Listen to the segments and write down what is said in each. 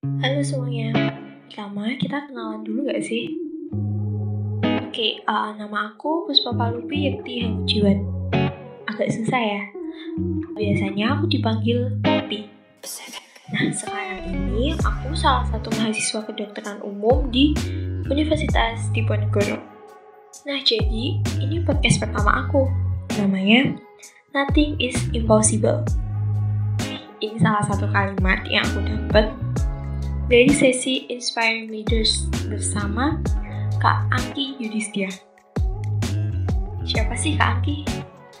Halo semuanya, pertama kita kenalan dulu gak sih? Oke, uh, nama aku Puspa Palupi Yakti Hangjiwan. Agak susah ya. Biasanya aku dipanggil Popi. Nah, sekarang ini aku salah satu mahasiswa kedokteran umum di Universitas Diponegoro. Nah, jadi ini podcast pertama aku. Namanya Nothing is Impossible. Ini salah satu kalimat yang aku dapat dari sesi Inspiring Leaders bersama Kak Angki Yudhistia. Siapa sih Kak Angki?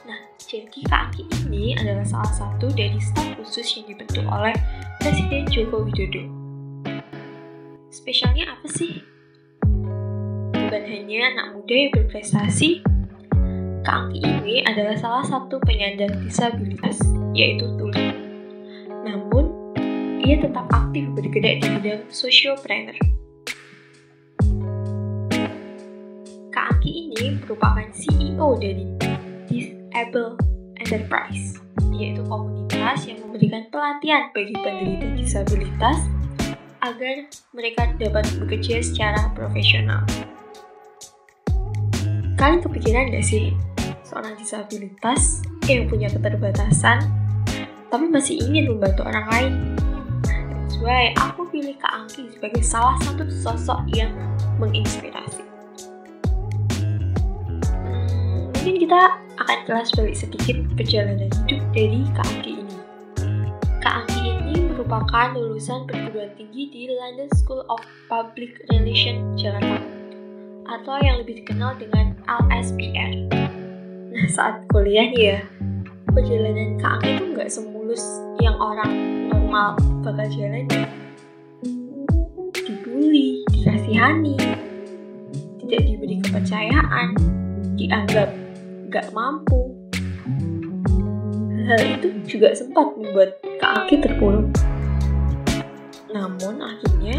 Nah, jadi Kak Angki ini adalah salah satu dari staf khusus yang dibentuk oleh Presiden Joko Widodo. Spesialnya apa sih? Bukan hanya anak muda yang berprestasi, Kak Angki ini adalah salah satu penyandang disabilitas, yaitu tuli. Namun, ia tetap aktif bergerak di bidang sociopreneur. Kak Aki ini merupakan CEO dari Disable Enterprise, yaitu komunitas yang memberikan pelatihan bagi penderita disabilitas agar mereka dapat bekerja secara profesional. Kalian kepikiran gak sih, seorang disabilitas yang punya keterbatasan, tapi masih ingin membantu orang lain? Why aku pilih Kak Angki sebagai salah satu sosok yang menginspirasi. mungkin kita akan kelas balik sedikit perjalanan hidup dari Kak Angki ini. Kak Angki ini merupakan lulusan perguruan tinggi di London School of Public Relations Jakarta atau yang lebih dikenal dengan LSPR. Nah saat kuliah ya, perjalanan Kak Angki itu nggak semulus yang orang normal bakal jalani. Dibully, dikasihani, tidak diberi kepercayaan, dianggap gak mampu. Hal itu juga sempat membuat Kak Aki terpuruk. Namun akhirnya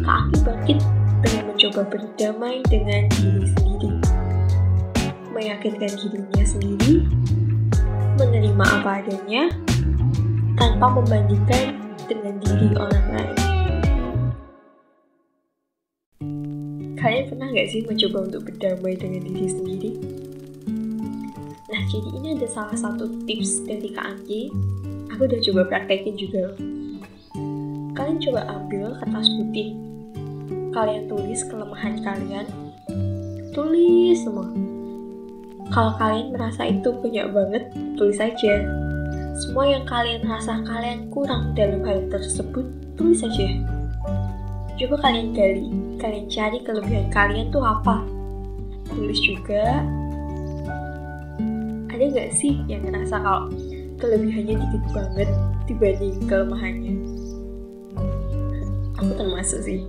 Kak Aki bangkit dengan mencoba berdamai dengan diri sendiri. Meyakinkan dirinya sendiri, menerima apa adanya, tanpa membandingkan dengan diri orang lain. Kalian pernah gak sih mencoba untuk berdamai dengan diri sendiri? Nah, jadi ini ada salah satu tips dari Kak Angki. Aku udah coba praktekin juga. Kalian coba ambil kertas putih. Kalian tulis kelemahan kalian. Tulis semua. Kalau kalian merasa itu banyak banget, tulis aja. Semua yang kalian rasa kalian kurang dalam hal tersebut, tulis aja. Coba kalian gali, kalian cari kelebihan kalian tuh apa. Tulis juga ada nggak sih yang ngerasa kalau kelebihannya dikit banget dibanding kelemahannya? Aku termasuk sih.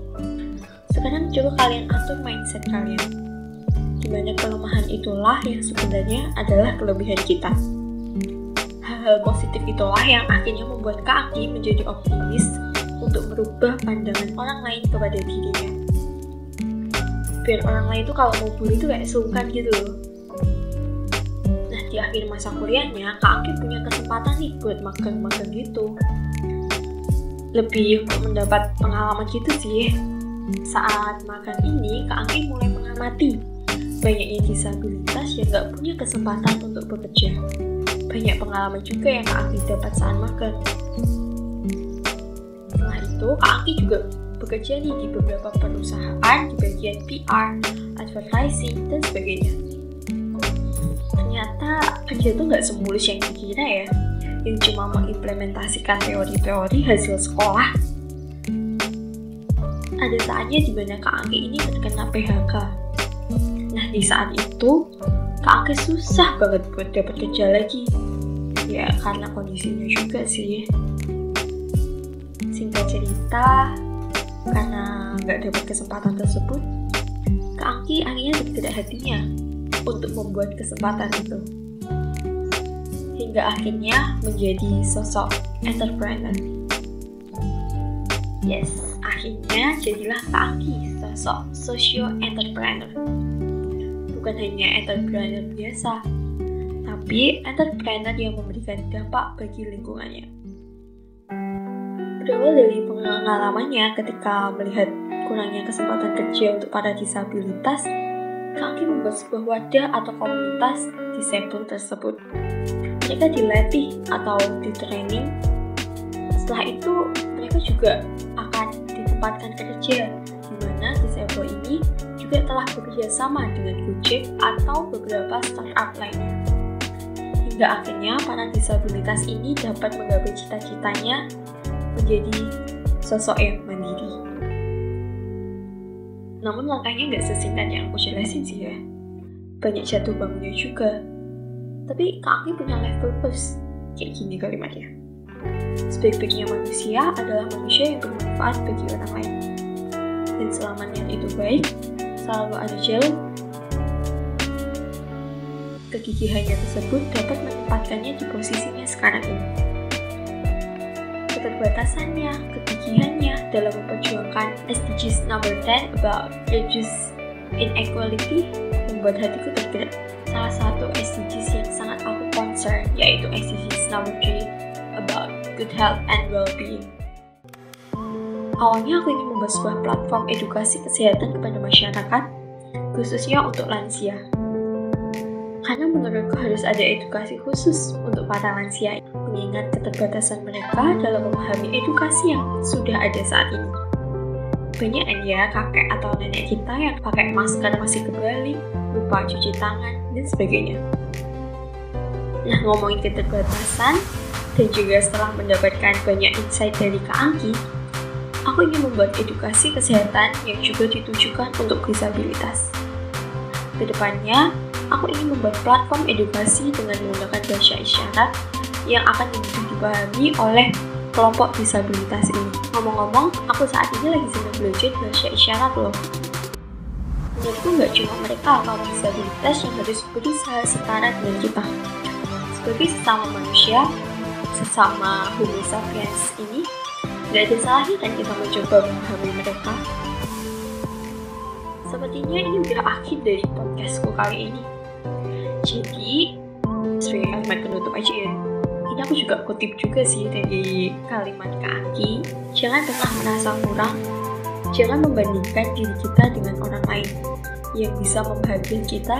Sekarang coba kalian atur mindset kalian. Di mana kelemahan itulah yang sebenarnya adalah kelebihan kita. Hal-hal positif itulah yang akhirnya membuat Kak Aki menjadi optimis untuk merubah pandangan orang lain kepada dirinya. Biar orang lain tuh kalau mau bully tuh kayak sungkan gitu loh di akhir masa kuliahnya, Kak Aki punya kesempatan nih buat magang-magang gitu. Lebih mendapat pengalaman gitu sih. Saat magang ini, Kak Aki mulai mengamati banyaknya disabilitas yang gak punya kesempatan untuk bekerja. Banyak pengalaman juga yang Kak Aki dapat saat magang. Setelah itu, Kak Aki juga bekerja nih di beberapa perusahaan di bagian PR, advertising, dan sebagainya. Ternyata kerja itu nggak semulus yang dikira ya. Yang cuma mengimplementasikan teori-teori hasil sekolah. Ada saatnya di mana Kak ini terkena PHK nah di saat itu Kak susah banget buat dapat kerja lagi ya karena kondisinya juga sih singkat cerita karena nggak dapat kesempatan tersebut Kak Angki akhirnya bergerak hatinya untuk membuat kesempatan itu. Hingga akhirnya menjadi sosok entrepreneur. Yes, akhirnya jadilah Kak Aki sosok socio entrepreneur. Bukan hanya entrepreneur biasa, tapi entrepreneur yang memberikan dampak bagi lingkungannya. Berawal dari pengalamannya ketika melihat kurangnya kesempatan kerja untuk para disabilitas, Kaki membuat sebuah wadah atau komunitas disable tersebut. Mereka dilatih atau di training. Setelah itu, mereka juga akan ditempatkan kerja, di mana disable ini juga telah bekerja sama dengan Gojek atau beberapa startup lainnya. Hingga akhirnya para disabilitas ini dapat menggapai cita-citanya menjadi sosok yang mandiri. Namun langkahnya nggak sesingkat yang aku jelasin sih ya. Banyak jatuh bangunnya juga. Tapi kami punya life purpose. Kayak gini kalimatnya. Sebaik-baiknya manusia adalah manusia yang bermanfaat bagi orang lain. Dan selama niat itu baik, selalu ada jalan. Kegigihannya tersebut dapat menempatkannya di posisinya sekarang ini keterbatasannya, kegigihannya dalam memperjuangkan SDGs number 10 about reduce inequality membuat hatiku tergerak. Salah satu SDGs yang sangat aku concern yaitu SDGs number 3 about good health and well-being. Awalnya aku ingin membuat sebuah platform edukasi kesehatan kepada masyarakat, khususnya untuk lansia. Karena menurutku harus ada edukasi khusus untuk para lansia, mengingat keterbatasan mereka dalam memahami edukasi yang sudah ada saat ini. Banyak ya kakek atau nenek kita yang pakai masker masih kebalik, lupa cuci tangan, dan sebagainya. Nah, ngomongin keterbatasan, dan juga setelah mendapatkan banyak insight dari Kak Angki, aku ingin membuat edukasi kesehatan yang juga ditujukan untuk disabilitas. Ke depannya, aku ingin membuat platform edukasi dengan menggunakan bahasa isyarat yang akan mudah dipahami oleh kelompok disabilitas ini. Ngomong-ngomong, aku saat ini lagi sedang belajar bahasa isyarat loh. Menurutku nggak cuma mereka kaum disabilitas yang harus berusaha setara dengan kita. Sebagai sesama manusia, sesama homo sapiens ini, nggak ada salahnya kan kita mencoba memahami mereka. Sepertinya ini udah akhir dari podcastku kali ini. Jadi, sebagai kalimat penutup aja ya. Ini aku juga kutip juga sih dari kalimat Kak Aki. Jangan pernah merasa kurang. Jangan membandingkan diri kita dengan orang lain. Yang bisa membahagiakan kita,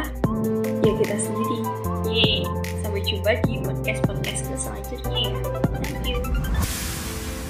ya kita sendiri. Yeay, sampai jumpa di podcast-podcast selanjutnya ya.